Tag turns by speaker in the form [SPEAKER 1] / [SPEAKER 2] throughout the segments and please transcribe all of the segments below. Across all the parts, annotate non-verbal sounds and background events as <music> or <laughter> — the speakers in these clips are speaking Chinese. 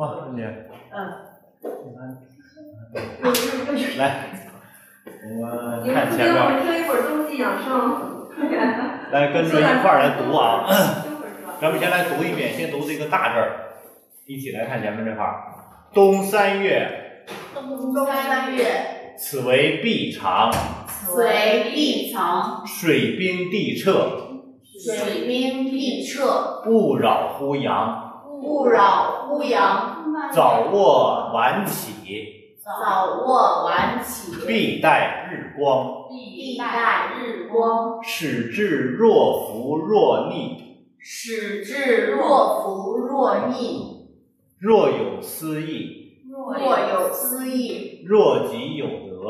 [SPEAKER 1] 哇，春姐，
[SPEAKER 2] 嗯，
[SPEAKER 1] 来，我们看前面，
[SPEAKER 2] 我们听一会儿冬季养生，
[SPEAKER 1] 来跟着一块儿来读啊。<laughs> 咱们先来读一遍，先读这个大字儿，一起来看前面这块儿。冬三月，
[SPEAKER 3] 冬三月，
[SPEAKER 1] 此为必长，
[SPEAKER 3] 此为必长，
[SPEAKER 1] 水冰地彻，
[SPEAKER 3] 水冰地彻，
[SPEAKER 1] 不扰乎阳。
[SPEAKER 3] 不扰乌阳。
[SPEAKER 1] 早卧晚起，
[SPEAKER 3] 早卧晚起，
[SPEAKER 1] 必待日光，
[SPEAKER 3] 必待日光，
[SPEAKER 1] 使至若浮若逆。
[SPEAKER 3] 使至若浮若逆。
[SPEAKER 1] 若有思意，
[SPEAKER 3] 若有思意，
[SPEAKER 1] 若己有得，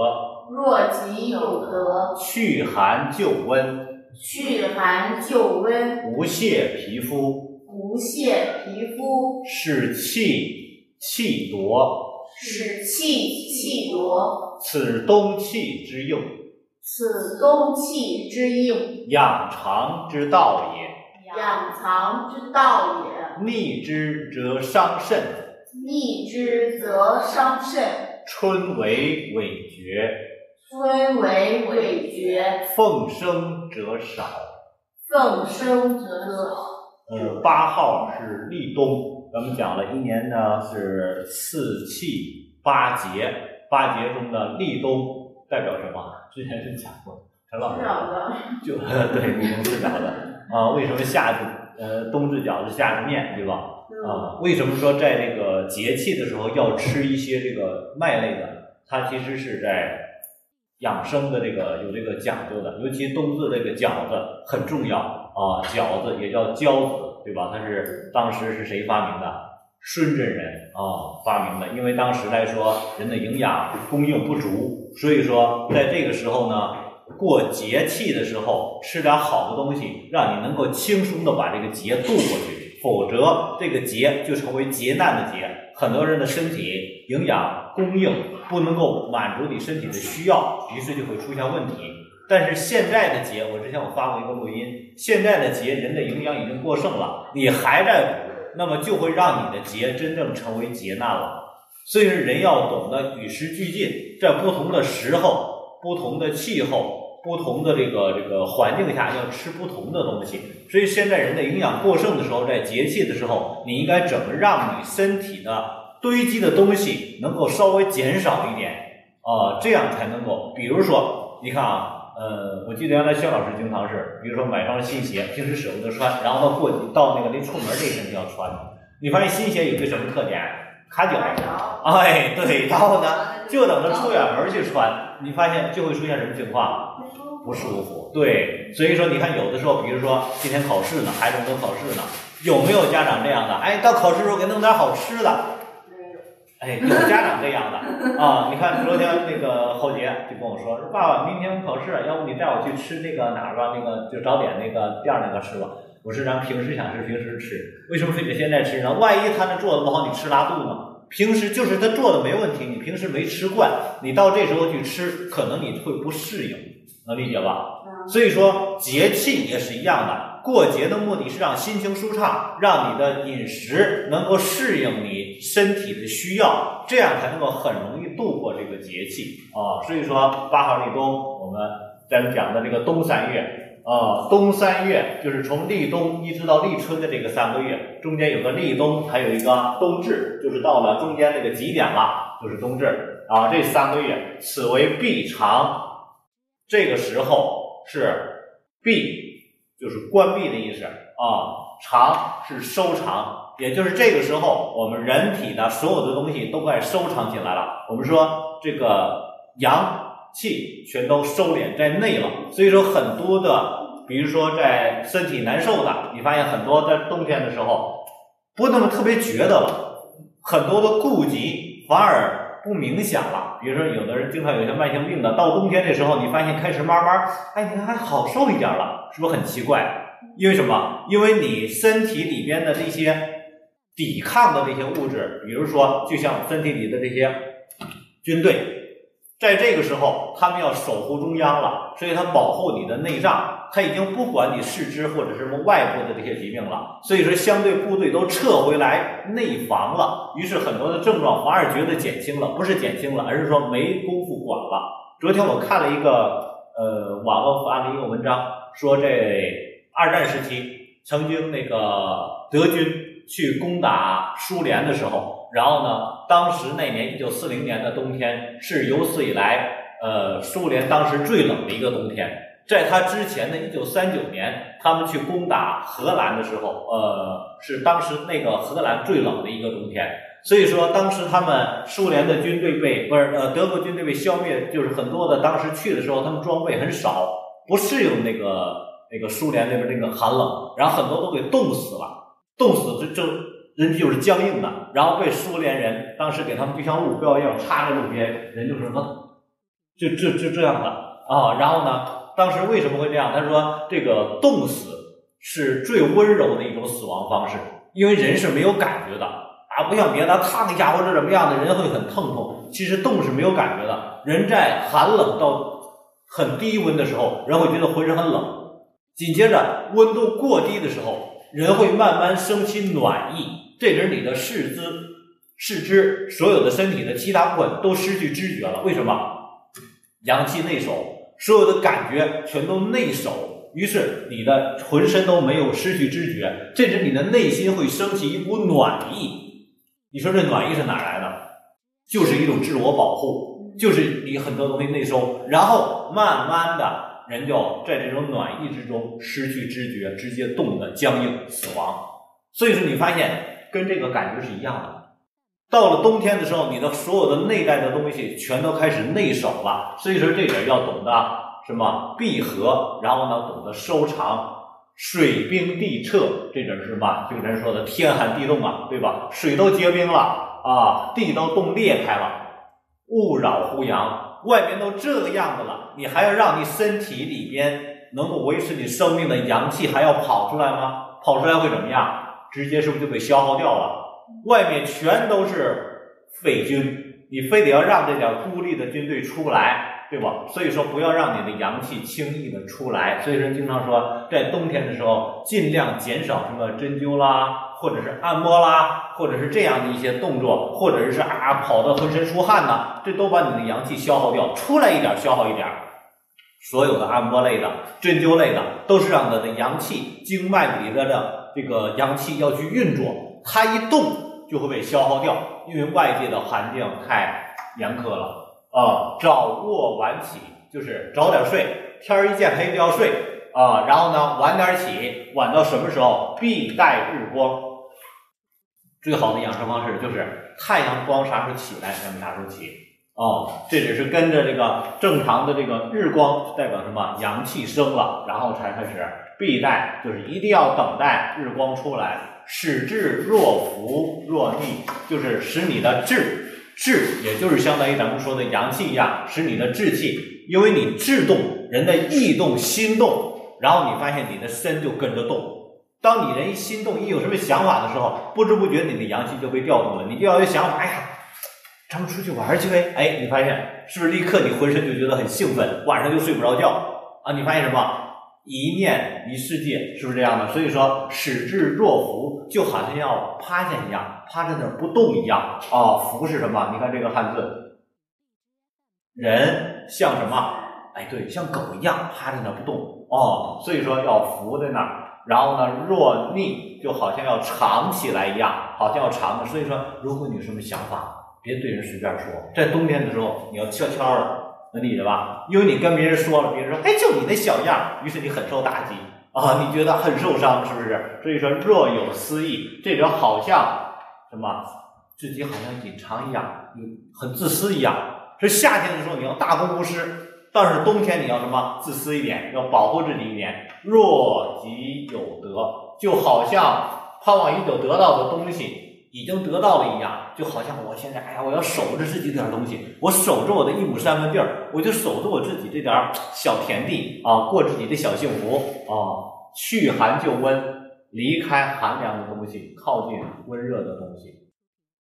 [SPEAKER 3] 若己有得，
[SPEAKER 1] 去寒就温，
[SPEAKER 3] 去寒就温，
[SPEAKER 1] 不泄皮肤，
[SPEAKER 3] 不泄皮肤，
[SPEAKER 1] 使气气夺，
[SPEAKER 3] 使气气夺。
[SPEAKER 1] 此冬气之用，
[SPEAKER 3] 此冬气之用，
[SPEAKER 1] 养肠之道也。
[SPEAKER 3] 养藏之道也。
[SPEAKER 1] 逆之则伤肾，
[SPEAKER 3] 逆之则伤肾，
[SPEAKER 1] 春为痿绝，
[SPEAKER 3] 春为痿绝，
[SPEAKER 1] 奉生则少。
[SPEAKER 3] 奉生则
[SPEAKER 1] 呃，八号是立冬，咱们讲了一年呢是四气八节，八节中的立冬代表什么？之前是讲过，陈老师
[SPEAKER 3] 少的。
[SPEAKER 1] 就 <laughs> 对立冬吃饺子啊？为什么夏至呃冬至饺子夏至面对吧？啊，为什么说在这个节气的时候要吃一些这个麦类的？它其实是在养生的这个有这个讲究的，尤其冬至这个饺子很重要啊，饺子也叫饺子，对吧？它是当时是谁发明的？顺真人啊发明的，因为当时来说人的营养供应不足，所以说在这个时候呢，过节气的时候吃点好的东西，让你能够轻松的把这个节度过去，否则这个节就成为劫难的劫。很多人的身体营养供应不能够满足你身体的需要，于是就会出现问题。但是现在的节，我之前我发过一个录音，现在的节人的营养已经过剩了，你还在补，那么就会让你的节真正成为劫难了。所以说，人要懂得与时俱进，在不同的时候、不同的气候、不同的这个这个环境下，要吃不同的东西。所以现在人的营养过剩的时候，在节气的时候，你应该怎么让你身体的堆积的东西能够稍微减少一点啊、这样才能够，比如说，你看啊。呃，我记得原来薛老师经常是，比如说买双新鞋，平时舍不得穿，然后到过到那个临出门那天就要穿。你发现新鞋有个什么特点？卡脚。哎，对，然后呢，就等着出远门去穿，你发现就会出现什么情况？不舒服。对，所以说你看有的时候，比如说今天考试呢，孩子们都考试呢，有没有家长这样的？哎，到考试时候给弄点好吃的。哎，有家长这样的 <laughs> 啊！你看昨天那个浩杰就跟我说：“说爸爸，明天我考试，要不你带我去吃那个哪儿吧？那个就早点那个店儿那个吃吧。”我说：“咱平时想吃平时吃，为什么非得现在吃呢？万一他那做的不好，你吃拉肚呢？平时就是他做的没问题，你平时没吃惯，你到这时候去吃，可能你会不适应，能理解吧？所以说节气也是一样的。”过节的目的是让心情舒畅，让你的饮食能够适应你身体的需要，这样才能够很容易度过这个节气啊。所以说八号立冬，我们咱们讲的这个冬三月啊，冬三月就是从立冬一直到立春的这个三个月，中间有个立冬，还有一个冬至，就是到了中间这个极点了，就是冬至啊。这三个月，此为闭长，这个时候是闭。就是关闭的意思啊，藏是收藏，也就是这个时候，我们人体的所有的东西都快收藏起来了。我们说这个阳气全都收敛在内了，所以说很多的，比如说在身体难受的，你发现很多在冬天的时候不那么特别觉得了，很多的顾及反而不明显了。比如说有的人经常有些慢性病的，到冬天的时候，你发现开始慢慢，哎，你还好受一点了。是不是很奇怪？因为什么？因为你身体里边的这些抵抗的这些物质，比如说，就像身体里的这些军队，在这个时候，他们要守护中央了，所以他保护你的内脏，他已经不管你四肢或者什么外部的这些疾病了。所以说，相对部队都撤回来内防了，于是很多的症状反而觉得减轻了，不是减轻了，而是说没功夫管了。昨天我看了一个呃网络发的一个文章，说这二战时期曾经那个德军去攻打苏联的时候。然后呢？当时那年一九四零年的冬天是有史以来，呃，苏联当时最冷的一个冬天。在他之前的一九三九年，他们去攻打荷兰的时候，呃，是当时那个荷兰最冷的一个冬天。所以说，当时他们苏联的军队被不是呃德国军队被消灭，就是很多的当时去的时候，他们装备很少，不适应那个那个苏联那边那个寒冷，然后很多都给冻死了，冻死就就。人就是僵硬的，然后被苏联人当时给他们就像路标一样插在路边，人就是什么，就就就这样的啊。然后呢，当时为什么会这样？他说这个冻死是最温柔的一种死亡方式，因为人是没有感觉的啊，不像别的烫一下或者怎么样的人会很疼痛。其实冻是没有感觉的，人在寒冷到很低温的时候，人会觉得浑身很冷，紧接着温度过低的时候，人会慢慢升起暖意。这时你的四肢、四肢所有的身体的其他部分都失去知觉了，为什么？阳气内守，所有的感觉全都内守，于是你的浑身都没有失去知觉。这时你的内心会升起一股暖意。你说这暖意是哪来的？就是一种自我保护，就是你很多东西内收，然后慢慢的人就在这种暖意之中失去知觉，直接冻得僵硬死亡。所以说你发现。跟这个感觉是一样的。到了冬天的时候，你的所有的内在的东西全都开始内守了。所以说这点要懂得什么闭合，然后呢懂得收藏。水冰地彻，这点是什么？就人说的天寒地冻啊，对吧？水都结冰了啊，地都冻裂开了。勿扰乎阳，外面都这个样子了，你还要让你身体里边能够维持你生命的阳气还要跑出来吗？跑出来会怎么样？直接是不是就被消耗掉了？外面全都是匪军，你非得要让这点孤立的军队出来，对吧？所以说不要让你的阳气轻易的出来。所以说经常说，在冬天的时候尽量减少什么针灸啦，或者是按摩啦，或者是这样的一些动作，或者是啊跑的浑身出汗呐，这都把你的阳气消耗掉，出来一点消耗一点。所有的按摩类的、针灸类的，都是让你的阳气经脉里的的。这个阳气要去运作，它一动就会被消耗掉，因为外界的环境太严苛了啊。早卧晚起，就是早点睡，天儿一见黑就要睡啊。然后呢，晚点起，晚到什么时候？必待日光。最好的养生方式就是太阳光啥时候起来，咱们啥时候起哦。这只是跟着这个正常的这个日光，代表什么？阳气升了，然后才开始。必待就是一定要等待日光出来，使志若浮若逆，就是使你的志志，也就是相当于咱们说的阳气一样，使你的志气，因为你志动，人的意动心动，然后你发现你的身就跟着动。当你人一心动，一有什么想法的时候，不知不觉你的阳气就被调动了，你就要有想法，哎呀，咱们出去玩去呗。哎，你发现是不是立刻你浑身就觉得很兴奋，晚上就睡不着觉啊？你发现什么？一念一世界，是不是这样的？所以说，使志若浮，就好像要趴下一样，趴在那儿不动一样。啊，浮是什么？你看这个汉字，人像什么？哎，对，像狗一样趴在那儿不动。哦，所以说要浮在那儿。然后呢，若逆，就好像要藏起来一样，好像要藏的。所以说，如果你有什么想法，别对人随便说。在冬天的时候，你要悄悄的。能理解吧？因为你跟别人说了，别人说，哎，就你那小样，于是你很受打击啊，你觉得很受伤，是不是？所以说若有私意，这种好像什么自己好像隐藏一样，很自私一样。是夏天的时候你要大公无私，但是冬天你要什么自私一点，要保护自己一点。若己有得，就好像盼望已久得到的东西。已经得到了一样，就好像我现在，哎呀，我要守着自己这点东西，我守着我的一亩三分地儿，我就守着我自己这点小田地啊，过自己的小幸福啊，去寒就温，离开寒凉的东西，靠近温热的东西。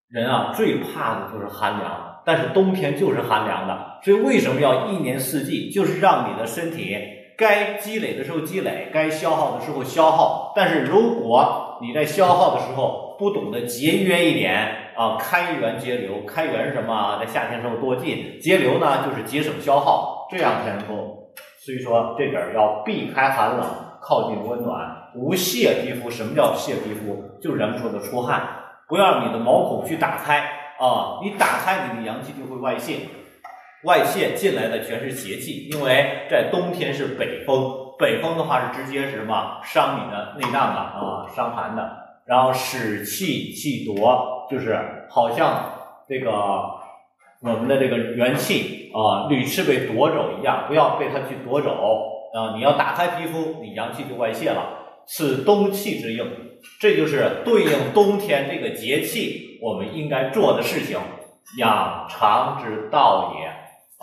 [SPEAKER 1] 人啊，最怕的就是寒凉，但是冬天就是寒凉的。所以为什么要一年四季？就是让你的身体该积累的时候积累，该消耗的时候消耗。但是如果你在消耗的时候不懂得节约一点啊，开源节流。开源什么？在夏天时候多进，节流呢就是节省消耗，这样才能够。所以说这点要避开寒冷，靠近温暖，无泄皮肤。什么叫泄皮肤？就是咱们说的出汗，不要让你的毛孔去打开啊！你打开，你的阳气就会外泄，外泄进来的全是邪气。因为在冬天是北风，北风的话是直接是什么？伤你的内脏的啊，伤寒的。然后使气气夺，就是好像这个我们的这个元气啊，屡次被夺走一样，不要被它去夺走啊！你要打开皮肤，你阳气就外泄了。此冬气之应，这就是对应冬天这个节气我们应该做的事情，养长之道也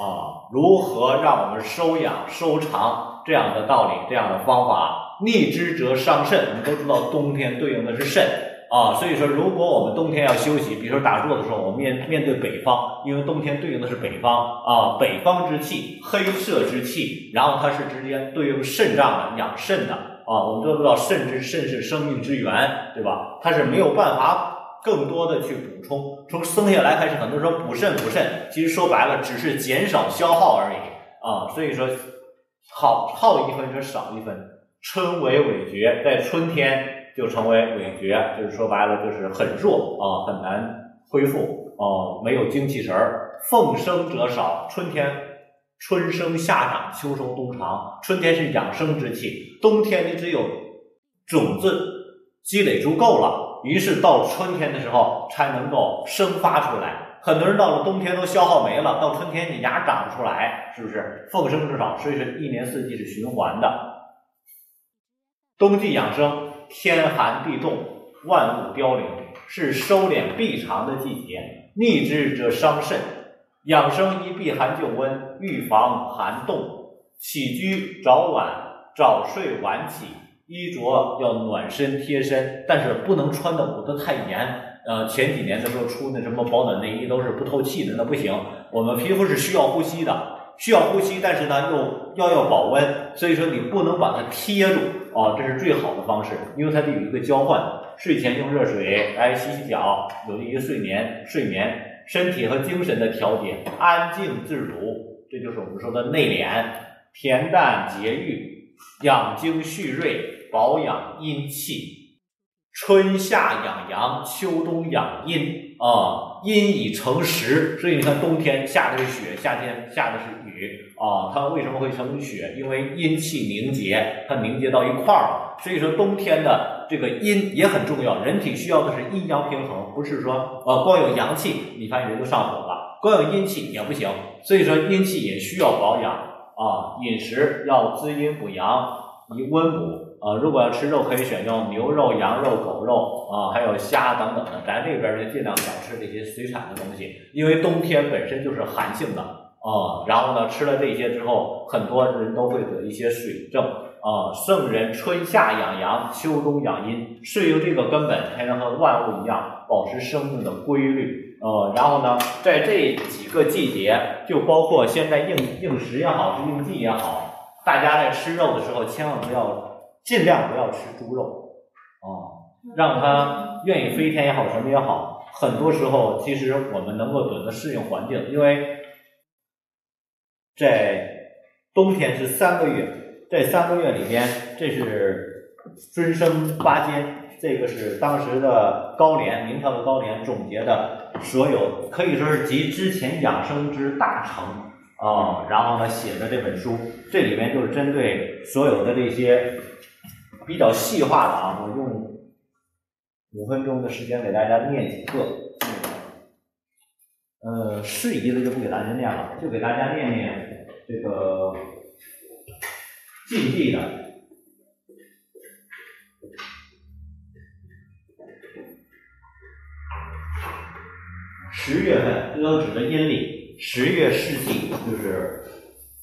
[SPEAKER 1] 啊！如何让我们收养收藏这样的道理，这样的方法？逆之则伤肾，我们都知道冬天对应的是肾。啊，所以说如果我们冬天要休息，比如说打坐的时候，我们面面对北方，因为冬天对应的是北方。啊，北方之气，黑色之气，然后它是直接对应肾脏的，养肾的。啊，我们都知道肾之肾是生命之源，对吧？它是没有办法更多的去补充，从生下来开始，很多人说补肾补肾，其实说白了只是减少消耗而已。啊，所以说好耗一分就少一分。春为尾绝，在春天就成为尾绝，就是说白了就是很弱啊，很难恢复哦，没有精气神儿。奉生者少，春天春生夏长，秋收冬藏。春天是养生之气，冬天你只有种子积累足够了，于是到春天的时候才能够生发出来。很多人到了冬天都消耗没了，到春天你芽长不出来，是不是？奉生之少，所以说一年四季是循环的。冬季养生，天寒地冻，万物凋零，是收敛闭藏的季节。逆之则伤肾。养生宜避寒就温，预防寒冻。起居早晚，早睡晚起。衣着要暖身贴身，但是不能穿的捂得太严。呃，前几年的时候出那什么保暖内衣都是不透气的，那不行。我们皮肤是需要呼吸的。需要呼吸，但是呢又要要保温，所以说你不能把它贴住啊，这是最好的方式，因为它得有一个交换。睡前用热水来洗洗脚，有利于睡眠、睡眠、身体和精神的调节，安静自如，这就是我们说的内敛、恬淡节欲，养精蓄锐，保养阴气。春夏养阳，秋冬养阴啊，阴已成实，所以你看冬天下的是雪，夏天下的是雨啊。它为什么会成雪？因为阴气凝结，它凝结到一块儿了。所以说冬天的这个阴也很重要，人体需要的是阴阳平衡，不是说呃光有阳气，你发现人都上火了，光有阴气也不行。所以说阴气也需要保养啊，饮食要滋阴补阳，以温补。啊，如果要吃肉，可以选用牛肉、羊肉、狗肉啊，还有虾等等的。咱这边就尽量少吃这些水产的东西，因为冬天本身就是寒性的啊。然后呢，吃了这些之后，很多人都会得一些水症啊。圣人春夏养阳，秋冬养阴，是由这个根本才能和万物一样保持生命的规律。呃，然后呢，在这几个季节，就包括现在应应时也好，是应季也好，大家在吃肉的时候，千万不要。尽量不要吃猪肉，啊，让它愿意飞天也好，什么也好。很多时候，其实我们能够懂得适应环境，因为在冬天是三个月，这三个月里边，这是尊生八间，这个是当时的高廉，明朝的高廉总结的所有，可以说是集之前养生之大成啊。然后呢，写的这本书，这里面就是针对所有的这些。比较细化的啊，我用五分钟的时间给大家念几个。呃，适宜的就不给大家念了，就给大家念念这个禁忌的。十月份，这都指的阴历，十月四季就是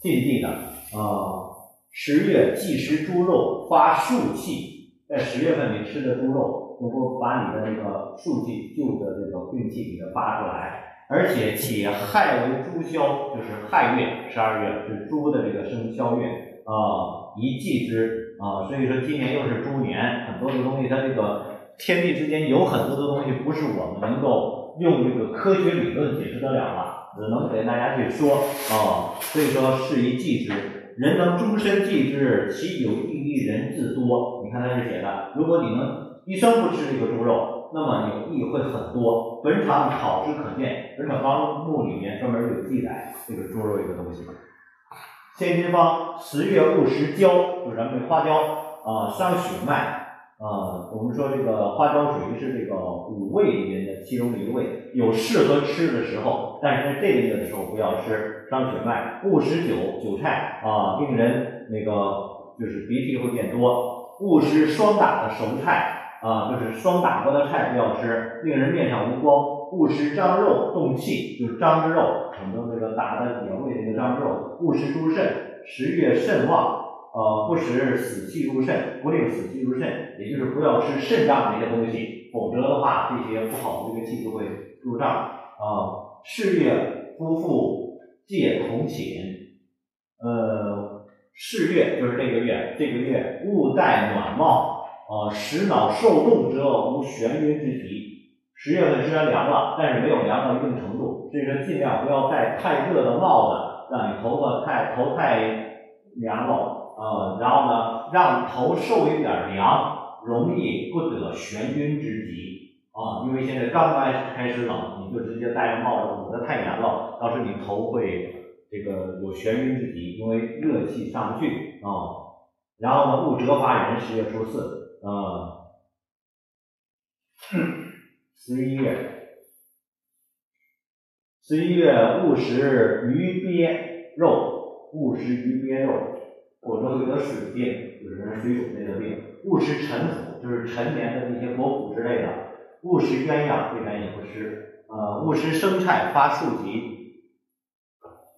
[SPEAKER 1] 禁忌的啊。十月忌食猪肉，发戍气。在十月份你吃的猪肉，能够把你的那个戍气、旧的这个病气给它发出来。而且且亥为猪枭，就是亥月，十二月是猪的这个生肖月啊，一祭之啊，所以说今年又是猪年，很多的东西它这个天地之间有很多的东西不是我们能够用这个科学理论解释得了的，只能给大家去说啊，所以说是一祭之，人能终身忌之，其有益于人自多。你看他这写的，如果你能一生不吃这个猪肉，那么你益会很多。本场考之可见，本场纲目里面专门有记载这个猪肉这个东西。先天方十月戊时交，就是咱们这花椒啊，伤血脉。啊，我们说这个花椒属于是这个五味里面的其中的一味，有适合吃的时候，但是在这个月的时候不要吃，伤血脉。勿食韭，韭菜啊，令人那个就是鼻涕会变多。勿食霜打的熟菜啊，就是霜打过的菜不要吃，令人面上无光。勿食张肉动气，就是张之肉，很多那个打的原味那个张之肉。勿食猪肾，十月肾旺。呃，不使死气入肾，不令死气入肾，也就是不要吃肾脏这些东西，否则的话，这些不好的这个气就会入脏。啊，是月夫妇戒同寝，呃，是月就是这个月，这个月勿戴暖帽，啊，使脑受冻者无眩晕之疾。十月份虽然凉了，但是没有凉到一定程度，所以说尽量不要戴太热的帽子，让你头发太头太凉了。呃，然后呢，让头受一点凉，容易不得眩晕之疾啊。因为现在刚刚开始冷，你就直接戴个帽子，捂得太严了，到时候你头会这个有眩晕之疾，因为热气上不去啊。然后呢，勿折发人，十月初四啊，十一月，十一月勿食鱼鳖肉，勿食鱼鳖肉。否则会得水病，就是水肿类的病。勿食陈腐，就是陈年的那些果脯之类的。勿食鸳鸯，这咱也不吃。呃，勿食生菜发树疾。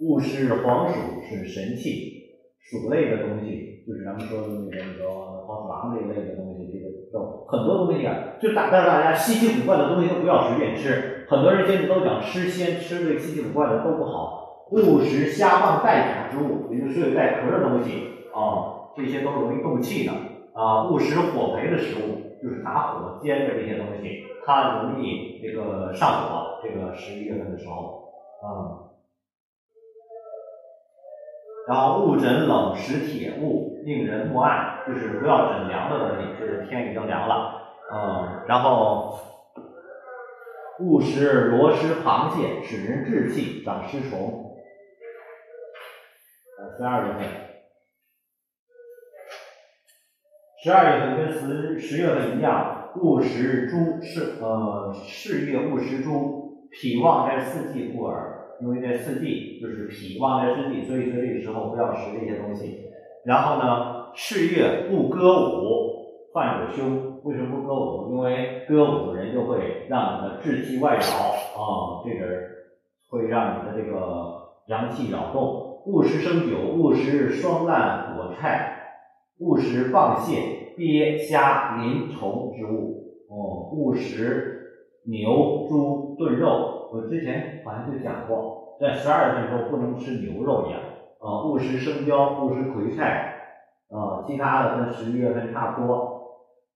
[SPEAKER 1] 勿食黄鼠，是神器。鼠类的东西，就是咱们说的那个那个黄鼠狼这一类的东西，这个肉很多东西啊，就大告诉大家稀奇古怪的东西都不要随便吃。很多人现在都讲吃鲜，吃这稀奇古怪的都不好。勿食虾棒带甲之物，也就是有带壳的东西。啊，这些都容易动气的啊，勿食火培的食物，就是打火煎的这些东西，它容易这个上火。这个十一月份的时候，啊，然后勿枕冷食铁物，令人目暗，就是不要枕凉的东西，就是天已经凉了，嗯，然后勿食螺蛳螃蟹，使人滞气，长湿虫。呃，十二月份。十二月份跟十十月份一样，戊时猪是呃是月戊时猪，脾旺在四季故耳，因为在四季就是脾旺在四季，所以说这个时候不要食这些东西。然后呢，是月不歌舞，犯有凶。为什么不歌舞？因为歌舞人就会让你的志气外扰啊，这个会让你的这个阳气扰动。戊时生酒，戊时霜烂果菜。勿食蚌蟹、鳖虾、鳞虫之物。哦，勿食牛、猪炖肉。我之前好像就讲过，在十二月份的时候不能吃牛肉一样。啊，勿食生姜，勿食葵菜。啊，其他的跟十一月份差不多。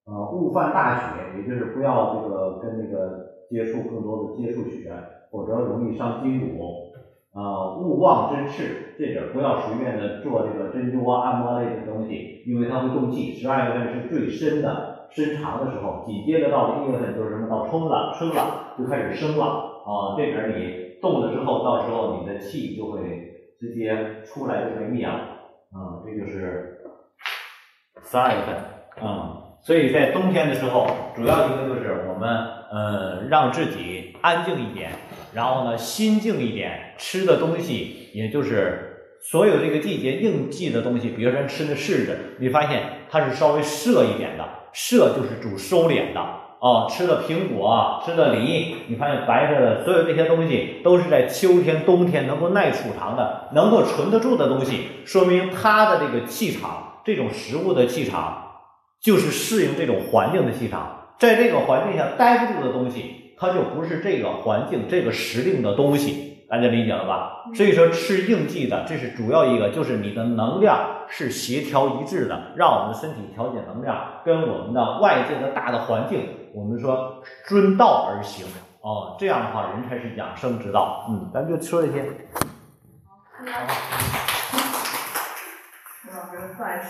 [SPEAKER 1] 啊，勿犯大雪，也就是不要这个跟那个接触更多的接触雪，否则容易伤筋骨。啊，勿忘针刺，这点不要随便的做这个针灸啊、按摩类的东西，因为它会动气。十二月份是最深的、深长的时候，紧接着到了一月份就是什么？到春了，春了就开始生了啊。这点你动了之后，到时候你的气就会直接出来就会灭了啊。这就是十二月份啊。所以在冬天的时候，主要一个就是我们呃让自己安静一点。然后呢，心静一点，吃的东西也就是所有这个季节应季的东西，比如说吃的柿子，你发现它是稍微涩一点的，涩就是主收敛的哦。吃的苹果，吃的梨，你发现白色的，所有这些东西都是在秋天、冬天能够耐储藏的，能够存得住的东西，说明它的这个气场，这种食物的气场，就是适应这种环境的气场，在这个环境下待不住的东西。它就不是这个环境这个时令的东西，大家理解了吧？所以说吃应季的，这是主要一个，就是你的能量是协调一致的，让我们的身体调节能量，跟我们的外界的大的环境，我们说遵道而行哦，这样的话人才是养生之道。嗯，咱就说这些。
[SPEAKER 3] 老师快